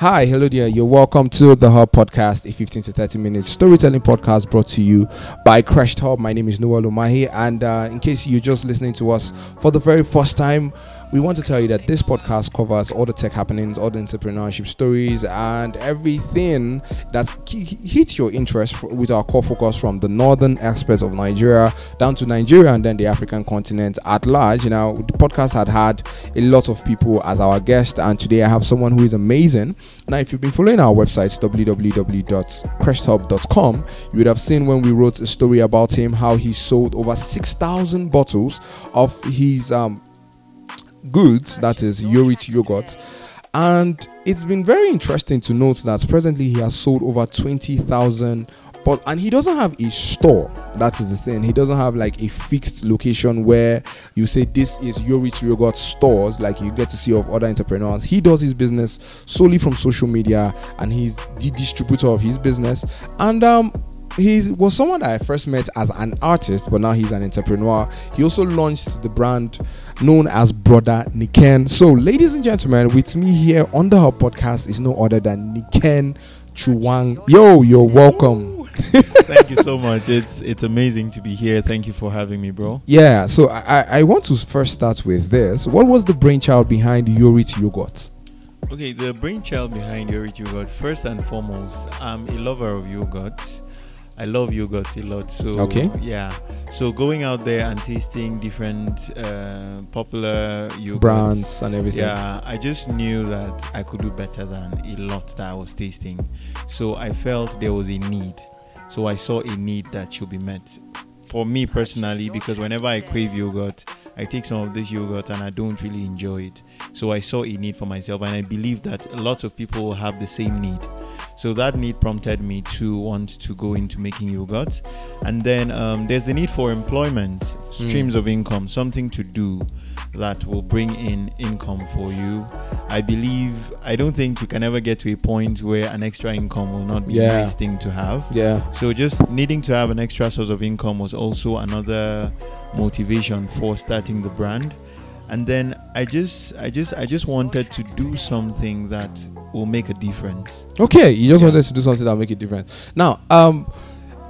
Hi, hello there. You're welcome to the Hub Podcast, a 15 to 30 minutes storytelling podcast brought to you by Crest Hub. My name is Noel Umahi, and uh, in case you're just listening to us for the very first time, we want to tell you that this podcast covers all the tech happenings, all the entrepreneurship stories, and everything that hits your interest with our core focus from the northern aspects of Nigeria down to Nigeria and then the African continent at large. Now, the podcast had had a lot of people as our guest, and today I have someone who is amazing. Now, if you've been following our website, www.cresthub.com, you would have seen when we wrote a story about him how he sold over 6,000 bottles of his um, goods, that is Yourit yogurt. And it's been very interesting to note that presently he has sold over 20,000 but and he doesn't have a store that is the thing. He doesn't have like a fixed location where you say this is Yourit yogurt stores like you get to see of other entrepreneurs. He does his business solely from social media and he's the distributor of his business. And um he was someone that I first met as an artist, but now he's an entrepreneur. He also launched the brand known as Brother Niken. So, ladies and gentlemen, with me here on the Hub podcast is no other than Niken Chuwang. Yo, you're welcome. Thank you so much. It's it's amazing to be here. Thank you for having me, bro. Yeah. So I, I want to first start with this. What was the brainchild behind Yourit Yogurt? Okay, the brainchild behind Yourit Yogurt. First and foremost, I'm a lover of yogurt. I love yogurt a lot. So okay. yeah. So going out there and tasting different uh, popular yogurt brands and everything. Yeah, I just knew that I could do better than a lot that I was tasting. So I felt there was a need. So I saw a need that should be met. For me personally, because whenever I crave yogurt, I take some of this yogurt and I don't really enjoy it. So I saw a need for myself, and I believe that a lot of people have the same need. So that need prompted me to want to go into making yogurt. And then um, there's the need for employment, streams mm. of income, something to do that will bring in income for you. I believe, I don't think you can ever get to a point where an extra income will not be yeah. a nice thing to have. Yeah. So just needing to have an extra source of income was also another motivation for starting the brand and then i just i just i just wanted to do something that will make a difference okay you just yeah. wanted to do something that will make a difference now um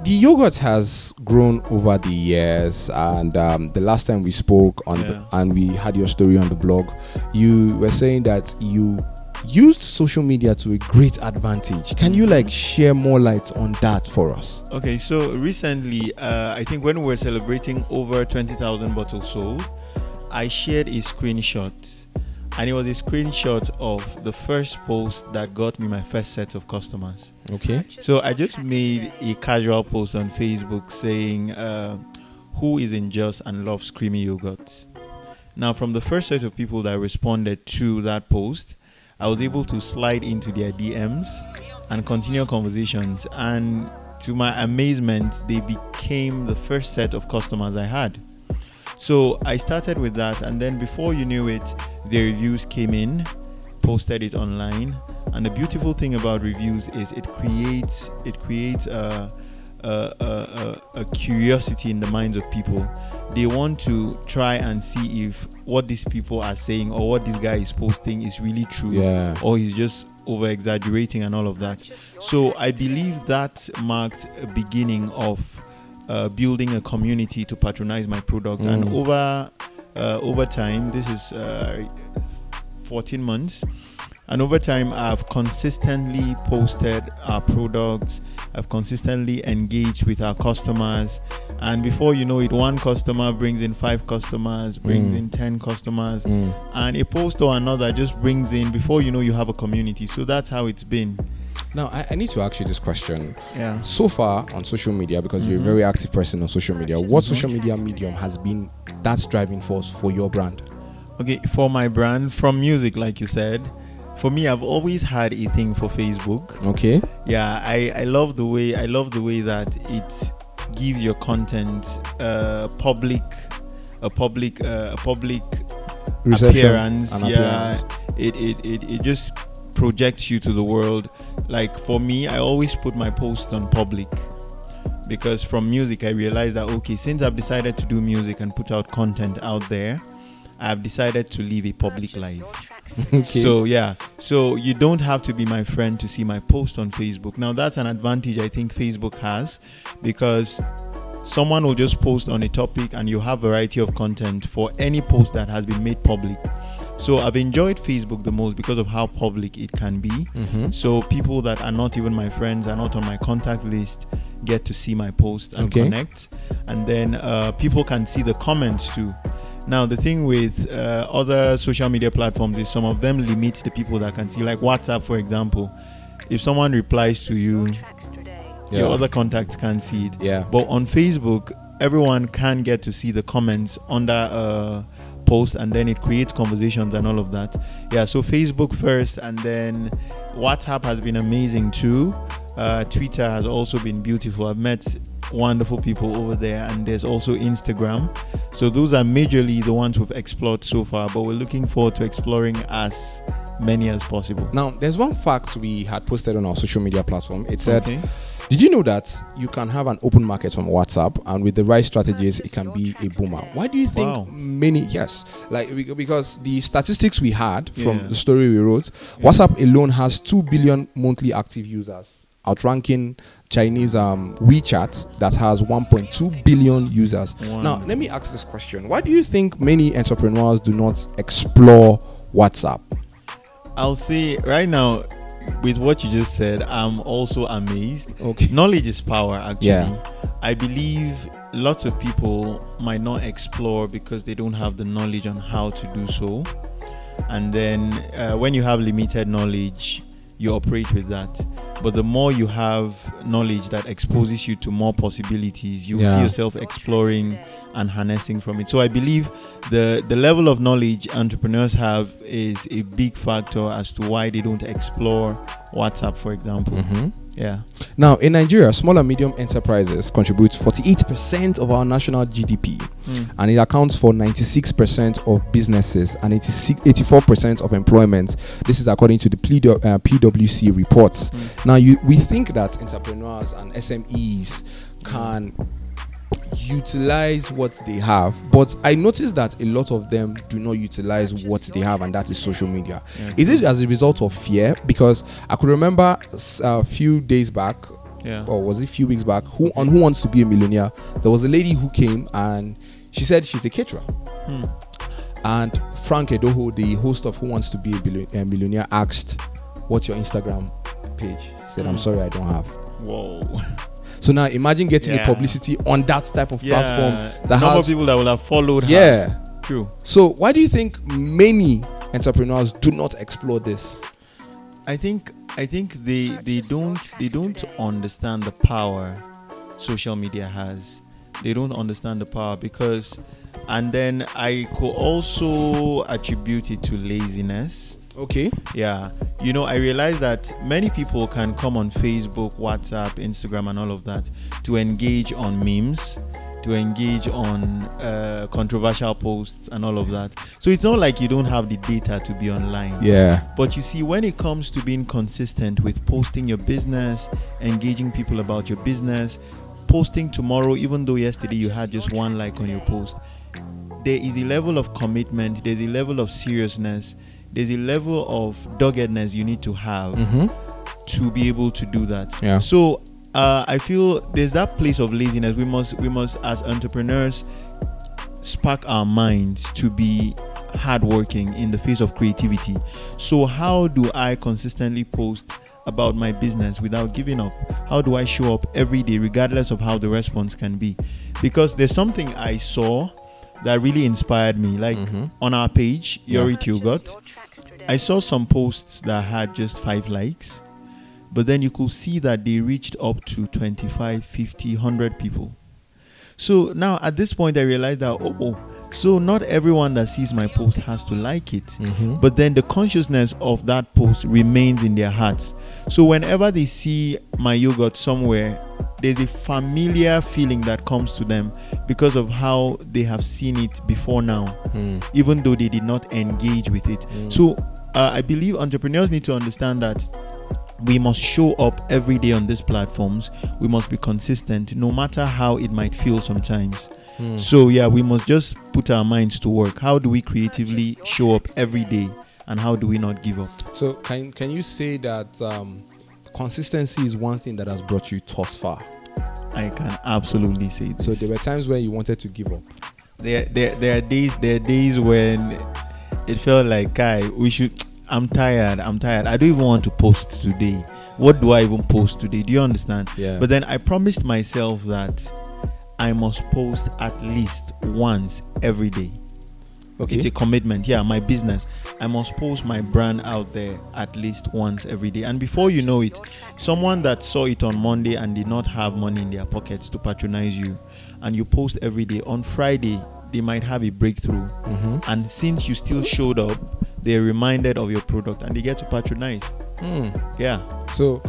the yogurt has grown over the years and um, the last time we spoke on yeah. the, and we had your story on the blog you were saying that you used social media to a great advantage can you like share more light on that for us okay so recently uh, i think when we were celebrating over 20000 bottles sold I shared a screenshot, and it was a screenshot of the first post that got me my first set of customers. Okay. So I Jos made a casual post on Facebook saying, uh, "Who is in just and loves creamy yogurt?" Now, from the first set of people that responded to that post, I was able to slide into their DMs and continue conversations. And to my amazement, they became the first set of customers I had. So I started with that, and then before you knew it, the reviews came in, posted it online, and the beautiful thing about reviews is it creates it creates a, a, a, a curiosity in the minds of people. They want to try and see if what these people are saying or what this guy is posting is really true, yeah. or he's just over exaggerating and all of that. So I believe that marked a beginning of uh, building a community to patronize my product. Mm. And over uh, over time, this is uh, 14 months, and over time, I've consistently posted our products. I've consistently engaged with our customers, and before you know it, one customer brings in five customers, brings mm. in ten customers, mm. and a post or another just brings in. Before you know, you have a community. So that's how it's been. Now, I, I, need to ask you this question. Yeah. So far on social media, because mm-hmm. you're a mm-hmm. very active person on social media, what social media medium has been that driving force for your brand? Okay, for my brand, from music, like you said, for me, I've always had a thing for Facebook. Okay. Yeah, I, I love the way I love the way that it gives your content uh, public, a public, uh, a public appearance. Yeah, appearance. It, it, it, it just projects you to the world. Like for me, I always put my posts on public because from music, I realized that okay, since I've decided to do music and put out content out there, I've decided to live a public life. Okay. So yeah, so you don't have to be my friend to see my post on Facebook. Now that's an advantage I think Facebook has because someone will just post on a topic and you have variety of content for any post that has been made public. So I've enjoyed Facebook the most because of how public it can be. Mhm. So people that are not even my friends, are not on my contact list, get to see my post and Okay. connect, and then uh, people can see the comments too. Now the thing with uh, other social media platforms is some of them limit the people that can see, like WhatsApp, for example. If someone replies to you, your other contacts can't see it. Yeah. But on Facebook, everyone can get to see the comments under a post and then it creates conversations and all of that. Yeah, so Facebook first and then WhatsApp has been amazing too. Uh, Twitter has also been beautiful. I've met wonderful people over there and there's also Instagram. So those are majorly the ones we've explored so far, but we're looking forward to exploring as many as possible. Now, there's one fact we had posted on our social media platform. It said, Okay. Did you know that you can have an open market on WhatsApp and with the right strategies, it can be a boomer? Why do you think Wow. many, yes, like because the statistics we had from Yeah. the story we wrote, WhatsApp alone has 2 billion monthly active users, outranking Chinese um, WeChat that has 1.2 billion users. Now, let me ask this question Why do you think many entrepreneurs do not explore WhatsApp? I'll say right now, with what you just said, I'm also amazed. Okay. Knowledge is power, actually. Yeah. I believe lots of people might not explore because they don't have the knowledge on how to do so. And then uh, when you have limited knowledge, you operate with that. But the more you have knowledge that exposes you to more possibilities, you will see yourself exploring and harnessing from it. So I believe the the level of knowledge entrepreneurs have is a big factor as to why they don't explore WhatsApp, for example. Mhm. Yeah. Now, in Nigeria, small and medium enterprises contribute 48% of our national GDP, and it accounts for 96% of businesses and 86 84% of employment. This is according to the uh, PwC reports. Mm. Now, you, we think that entrepreneurs and SMEs can utilize what they have, but I noticed that a lot of them do not utilize what they have, and that is social media. Yeah. Is it as a result of fear? Because I could remember a few days back, Yeah. or was it a few weeks back, who on Who Wants to Be a Millionaire, there was a lady who came and she said she's a caterer. Hmm. And Frank Edoho, the host of Who Wants to Be a, Billi- a Millionaire, asked, What's your Instagram page? He said, I'm Hmm. sorry, I don't have. Whoa. So now imagine getting Yeah. a publicity on that type of platform that number of people that will have followed her. Yeah. True. So why do you think many entrepreneurs do not explore this? I think I think they they don't they don't understand the power social media has. They don't understand the power because and then I could also attribute it to laziness. Okay. Yeah. You know, I realize that many people can come on Facebook, WhatsApp, Instagram, and all of that to engage on memes, to engage on uh, controversial posts, and all of that. So it's not like you don't have the data to be online. Yeah. But you see, when it comes to being consistent with posting your business, engaging people about your business, posting tomorrow, even though yesterday you had just one like on your post, there is a level of commitment, there's a level of seriousness, there's a level of doggedness you need to have Mm-hmm. to be able to do that. Yeah. So uh, I feel there's that place of laziness. We must we must as entrepreneurs spark our minds to be hardworking in the face of creativity. So how do I consistently post about my business without giving up? How do I show up every day regardless of how the response can be? Because there's something I saw that really inspired me. Like Mhm. on our page, Yeah. Yourit Yogurt, I saw some posts that had just five likes, but then you could see that they reached up to 25, 50, 100 people. So now at this point, I realized that, oh, oh, so not everyone that sees my post has to like it. Mm-hmm. But then the consciousness of that post remains in their hearts. So whenever they see my yogurt somewhere, there's a familiar feeling that comes to them because of how they have seen it before now Mm. even though they did not engage with it. Mm. So uh, I believe entrepreneurs need to understand that we must show up every day on these platforms. We must be consistent, no matter how it might feel sometimes. Mm. So yeah, we must just put our minds to work. How do we creatively show up every day and how do we not give up? So can can you say that um, consistency is one thing that has brought you thus far? I can absolutely say this. So there were times when you wanted to give up. there, there, there are days, there are days when it felt like, guy, we should. I'm tired. I'm tired. I don't even want to post today. What do I even post today? Do you understand? Yeah. But then I promised myself that I must post at least once every day. Okay. It's a commitment. Yeah, my business. I must post my brand out there at least once every day. And before you know it, someone that saw it on Monday and did not have money in their pockets to patronize you, and you post every day, on Friday, they might have a breakthrough. Mhm. And since you still showed up, they're reminded of your product and they get to patronize. Hmm. Yeah. So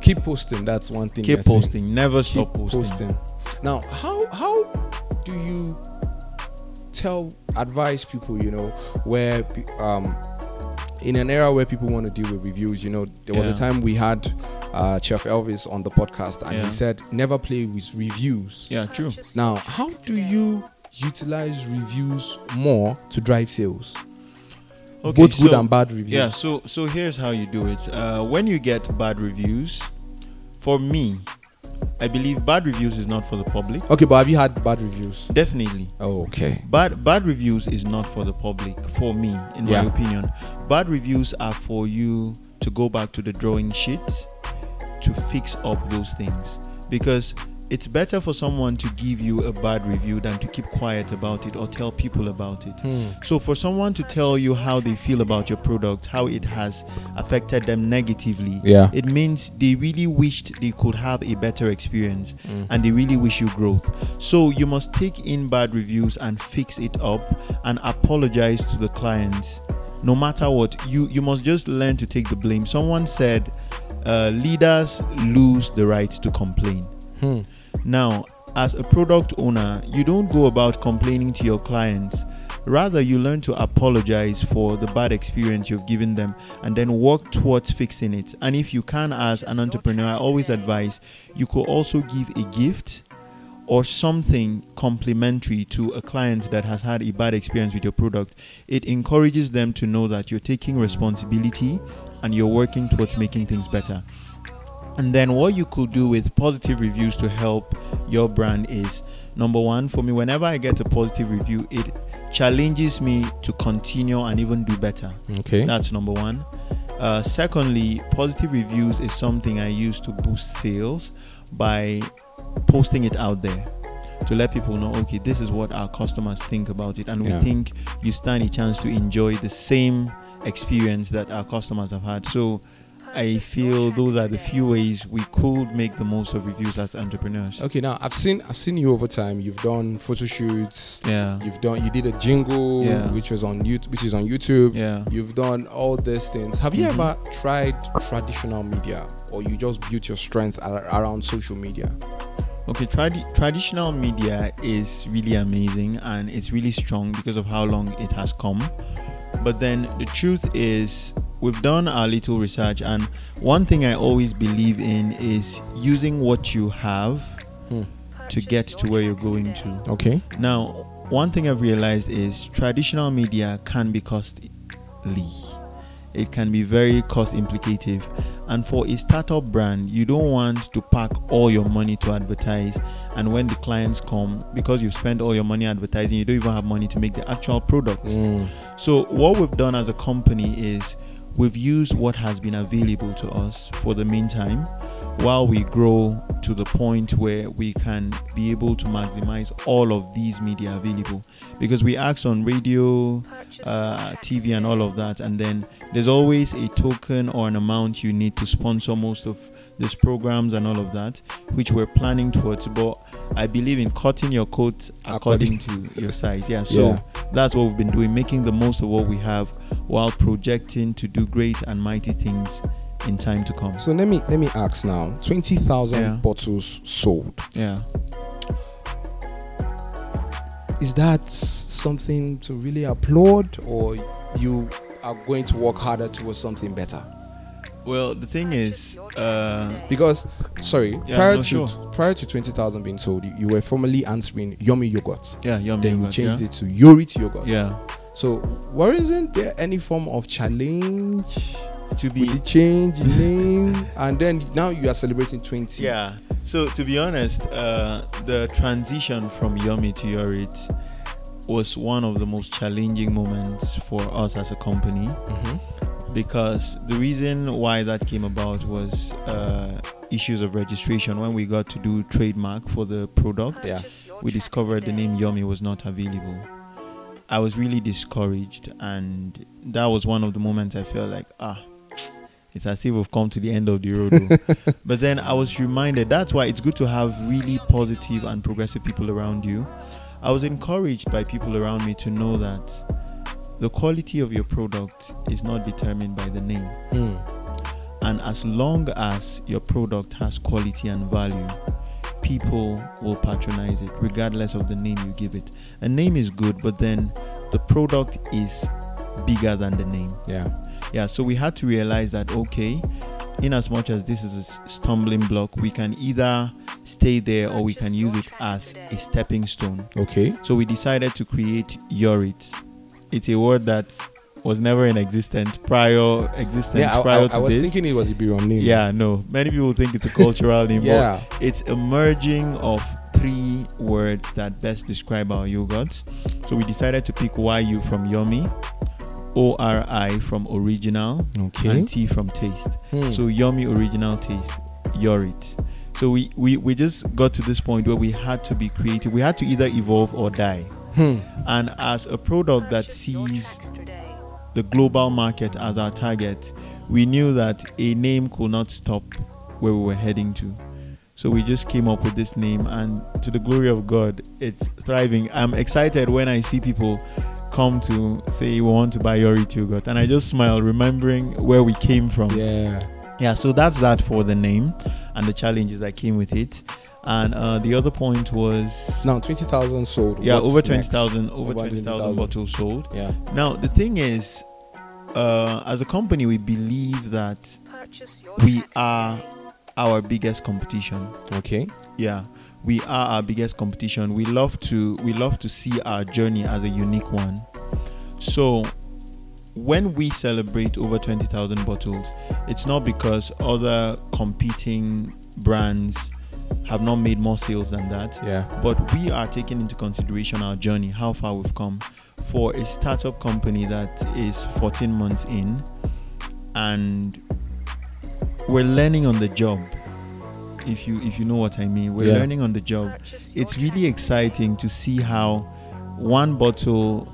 keep posting. That's one thing. Keep you're saying. posting. Never Keep stop posting. posting. Now, how how do you tell advise people? You know, where um in an era where people want to deal with reviews, you know, there was Yeah. a time we had uh, Chef Elvis on the podcast, and Yeah. he said never play with reviews. Yeah, true. Now, how do you utilize reviews more to drive sales? Okay, Both good so- and bad reviews. Yeah, so so here's how you do it. Uh, when you get bad reviews, for me, I believe bad reviews is not for the public. Okay, but have you had bad reviews? Definitely. Oh, okay. Bad bad reviews is not for the public. For me, in Yeah. my opinion, bad reviews are for you to go back to the drawing sheet to fix up those things because it's better for someone to give you a bad review than to keep quiet about it or tell people about it. Hmm. So for someone to tell you how they feel about your product, how it has affected them negatively, Yeah. it means they really wished they could have a better experience Mm. and they really wish you growth. So you must take in bad reviews and fix it up and apologize to the clients. No matter what, you you must just learn to take the blame. Someone said, uh, "Leaders lose the right to complain." Hmm. Now, as a product owner, you don't go about complaining to your clients. Rather, you learn to apologize for the bad experience you've given them and then work towards fixing it. And if you can, as an entrepreneur, I always advise you could also give a gift or something complimentary to a client that has had a bad experience with your product. It encourages them to know that you're taking responsibility and you're working towards making things better. And then what you could do with positive reviews to help your brand is number one, for me, whenever I get a positive review, it challenges me to continue and even do better. Okay. That's number one. Uh, secondly, positive reviews is something I use to boost sales by posting it out there to let people know okay, this is what our customers think about it, and we think you stand a chance to enjoy the same experience that our customers have had. So, I feel those are the few ways we could make the most of reviews as entrepreneurs. Okay, now I've seen I've seen you over time. You've done photo shoots. Yeah. You've done you did a jingle Yeah. which was on YouTube which is on YouTube. Yeah. You've done all these things. Have you Mhm. ever tried traditional media or you just built your strength around social media? Okay, tradi- traditional media is really amazing and it's really strong because of how long it has come. But then the truth is, we've done our little research, and one thing I always believe in is using what you have Hmm. to get to where you're going to. Okay. Now, one thing I've realized is traditional media can be costly. It can be very cost implicative. And for a startup brand, you don't want to pack all your money to advertise. And when the clients come, because you've spent all your money advertising, you don't even have money to make the actual product. Mm. So, what we've done as a company is we've used what has been available to us for the meantime while we grow to the point where we can be able to maximize all of these media available because we act on radio, uh, TV, and all of that. And then there's always a token or an amount you need to sponsor most of these programs and all of that, which we're planning towards. But I believe in cutting your coat according to your size. Yeah, so Yeah. that's what we've been doing, making the most of what we have while projecting to do great and mighty things in time to come. So let me let me ask now. Twenty thousand Yeah. bottles sold. Yeah. Is that something to really applaud, or you are going to work harder towards something better? Well, the thing is, uh, Because sorry, Yeah, prior to sure. prior to twenty thousand being sold, you, you were formerly answering Yummy Yogurt. yeah, yum Then you changed yeah? it to Yourit Yogurt. Yeah. So, why isn't there any form of challenge To with be the change name? And then now you are celebrating 20. Yeah. So to be honest, uh, the transition from Yomi to Yourit was one of the most challenging moments for us as a company Mhm. Because the reason why that came about was uh, issues of registration. When we got to do trademark for the product, Yeah. we discovered the name Yomi was not available. I was really discouraged, and that was one of the moments I felt like, ah, it's as if we've come to the end of the road. but then I was reminded that's why it's good to have really positive and progressive people around you. I was encouraged by people around me to know that the quality of your product is not determined by the name. Hmm. And as long as your product has quality and value, people will patronize it regardless of the name you give it. A name is good, but then the product is bigger than the name. Yeah. Yeah, so we had to realize that okay, in as much as this is a stumbling block, we can either stay there or we can use it as a stepping stone. Okay. So we decided to create Yourit. It's a word that was never in existence prior existence Yeah, I, prior I, to I was this. thinking it was a Berom name. Yeah, no. Many people think it's a cultural name, Yeah. but it's a merging of three words that best describe our yogurts. So we decided to pick YU from yummy, ORI from original, Okay. and T from taste. Hmm. So yummy original taste, Yourit. So we, we, we just got to this point where we had to be creative. We had to either evolve or die. Hmm. And as a product that sees the global market as our target, we knew that a name could not stop where we were heading to. So we just came up with this name, and to the glory of God, it's thriving. I'm excited when I see people come to say we want to buy Yori yogurt, and I just smile, remembering where we came from. Yeah. Yeah, so that's that for the name and the challenges that came with it. And uh, the other point was Now 20,000 sold. yeah, What's over next? twenty thousand, over Over twenty 20,000. bottles sold. Yeah. Now the thing is, uh, as a company, we believe that we are our biggest competition. Okay. Yeah, we are our biggest competition. We love to we love to see our journey as a unique one. So when we celebrate over 20,000 bottles, it's not because other competing brands have not made more sales than that Yeah. but we are taking into consideration our journey, how far we've come. For a startup company that is 14 months in, and we're learning on the job. If you if you know what I mean, we're Yeah. learning on the job. It's really exciting to see how one bottle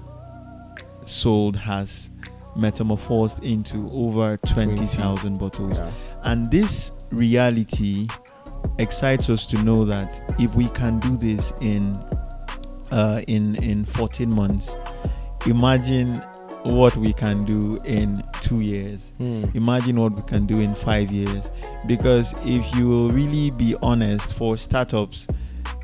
sold has metamorphosed into over 20,000 bottles. Yeah. And this reality excites us to know that if we can do this in uh, in in 14 months, imagine what we can do in two years. Hmm. Imagine what we can do in five years. Because if you will really be honest, for startups,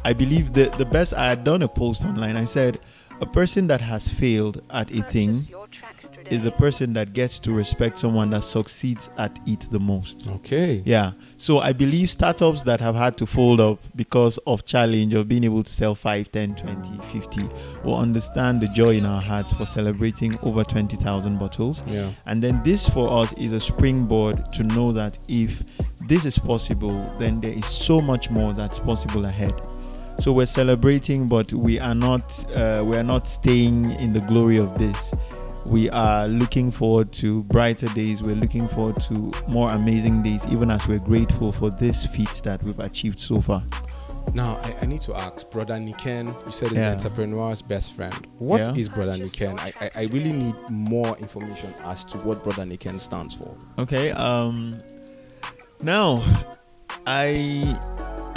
I believe that the best I had done a post online. I said a person that has failed at a thing is the person that gets to respect someone that succeeds at it the most. Okay. Yeah. So I believe startups that have had to fold up because of challenge of being able to sell 5, 10, 20, 50 will understand the joy in our hearts for celebrating over 20,000 bottles. Yeah. And then this for us is a springboard to know that if this is possible, then there is so much more that's possible ahead. So we're celebrating, but we are not uh, we are not staying in the glory of this. We are looking forward to brighter days. We're looking forward to more amazing days, even as we're grateful for this feat that we've achieved so far. Now I, I need to ask, brother Niken. You said he's Yeah. an entrepreneur's best friend. What is Yeah. brother Niken? I, I I really need more information as to what brother Niken stands for. Okay. Um. Now, I,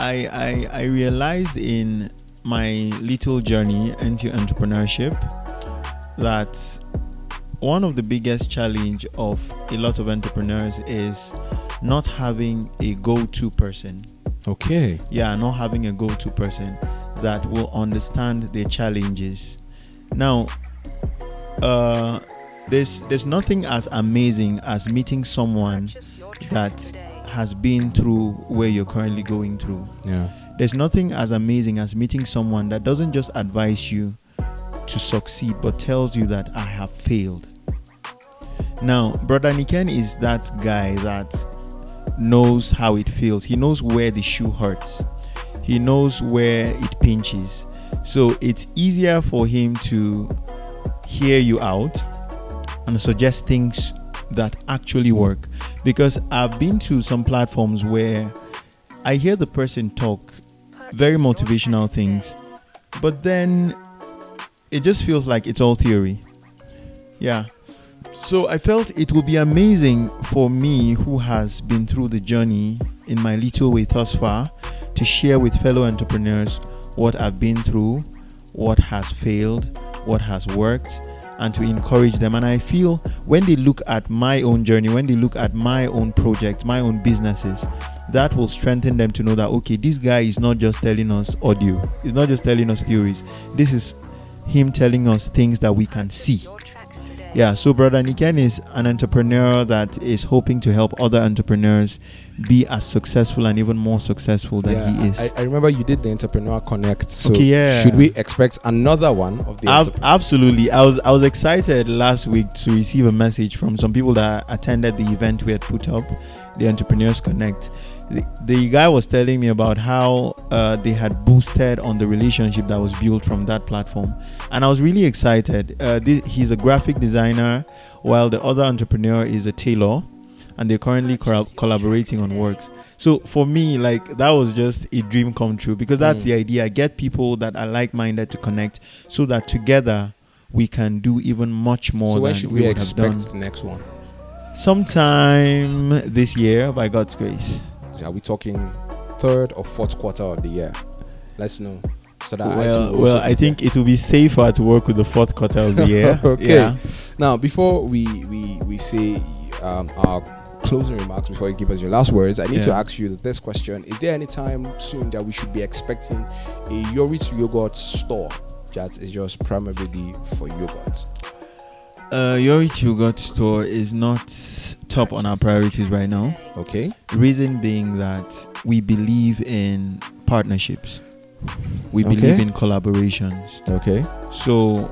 I, I, I realized in my little journey into entrepreneurship that one of the biggest challenge of a lot of entrepreneurs is not having a go-to person. Okay. Yeah, not having a go-to person that will understand their challenges. Now, uh, there's there's nothing as amazing as meeting someone that has been through where you're currently going through. Yeah. There's nothing as amazing as meeting someone that doesn't just advise you, to succeed, but tells you that I have failed. Now, Brother Niken is that guy that knows how it feels. He knows where the shoe hurts. He knows where it pinches. So it's easier for him to hear you out and suggest things that actually work. Because I've been to some platforms where I hear the person talk very motivational things, but then it just feels like it's all theory. Yeah. So I felt it would be amazing for me, who has been through the journey in my little way thus far, to share with fellow entrepreneurs what I've been through, what has failed, what has worked, and to encourage them. And I feel when they look at my own journey, when they look at my own projects, my own businesses, that will strengthen them to know that okay, this guy is not just telling us audio, he's not just telling us theories. This is him telling us things that we can see. Yeah, so Brother Niken is an entrepreneur that is hoping to help other entrepreneurs be as successful and even more successful than yeah, he is. I, I remember you did the Entrepreneur Connect. So Okay, yeah. should we expect another one of the Ab- absolutely. I was I was excited last week to receive a message from some people that attended the event we had put up, the Entrepreneurs Connect. The, the guy was telling me about how uh, they had boosted on the relationship that was built from that platform, and I was really excited. Uh, thi- he's a graphic designer, while the other entrepreneur is a tailor, and they're currently cor- collaborating on works. So for me, like that was just a dream come true because that's Mm. the idea. Get people that are like-minded to connect, so that together we can do even much more so when than should we, we would have done. expect the next one? Sometime this year, by God's grace. Are we talking third or fourth quarter of the year? Let's know. So that Well, too well, I think it will be safer to work with the fourth quarter of the year. Okay. Yeah. Now, before we we we say um, our closing remarks, before you give us your last words, I need to ask you this question: Is there any time soon that we should be expecting a Yourit yogurt store that is just primarily for yogurt? Uh, Yogurt store is not top on our priorities right now. Okay. Reason being that we believe in partnerships. We Okay. believe in collaborations. Okay. So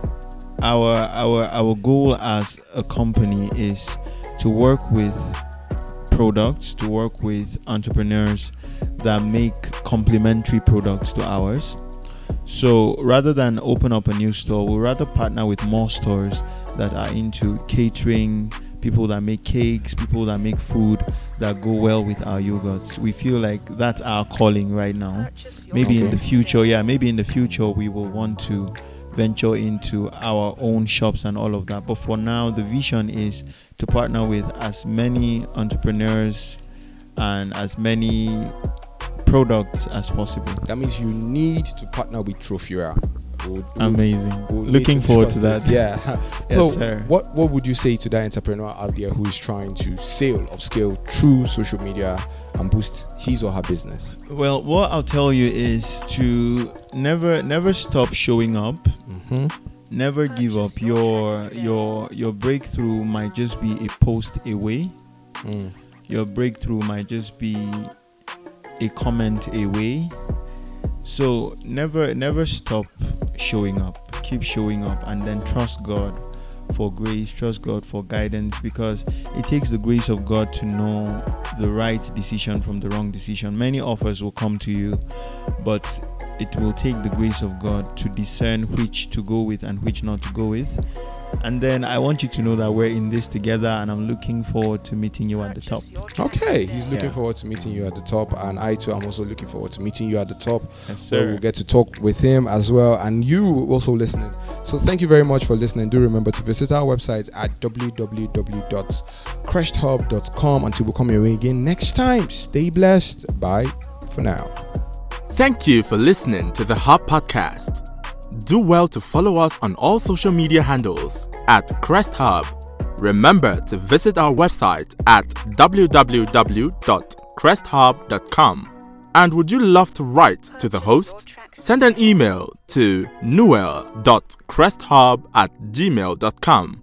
our our our goal as a company is to work with products, to work with entrepreneurs that make complementary products to ours. So rather than open up a new store, we'll rather partner with more stores that are into catering, people that make cakes, people that make food that go well with our yogurts. We feel like that's our calling right now maybe in the future yeah maybe in the future we will want to venture into our own shops and all of that but for now the vision is to partner with as many entrepreneurs and as many products as possible That means you need to partner with Trophira. We'll- amazing we'll looking forward to that this. Yeah. Yes, so, sir. what what would you say to that entrepreneur out there who is trying to sell, upscale through social media and boost his or her business? well what i'll tell you is to never never stop showing up Mm-hmm. never give up your your your breakthrough might just be a post away Mm. your breakthrough might just be a comment away so never never stop showing up. Keep showing up and then trust god for grace trust god for guidance because it takes the grace of god to know the right decision from the wrong decision. Many offers will come to you but it will take the grace of god to discern which to go with and which not to go with and then i want you to know that we're in this together and i'm looking forward to meeting you at the top Okay, he's looking Yeah. forward to meeting you at the top, and I too am also looking forward to meeting you at the top. yes So sir we'll get to talk with him as well, and you also listening. So thank you very much for listening. Do remember to visit our website at www.cresthub.com. Until we come your way again next time, stay blessed. Bye for now. Thank you for listening to the Hub Podcast. Do well to follow us on all social media handles at Crest Hub. Remember to visit our website at www.cresthub.com. And would you love to write to the host? Send an email to newell.cresthub at gmail.com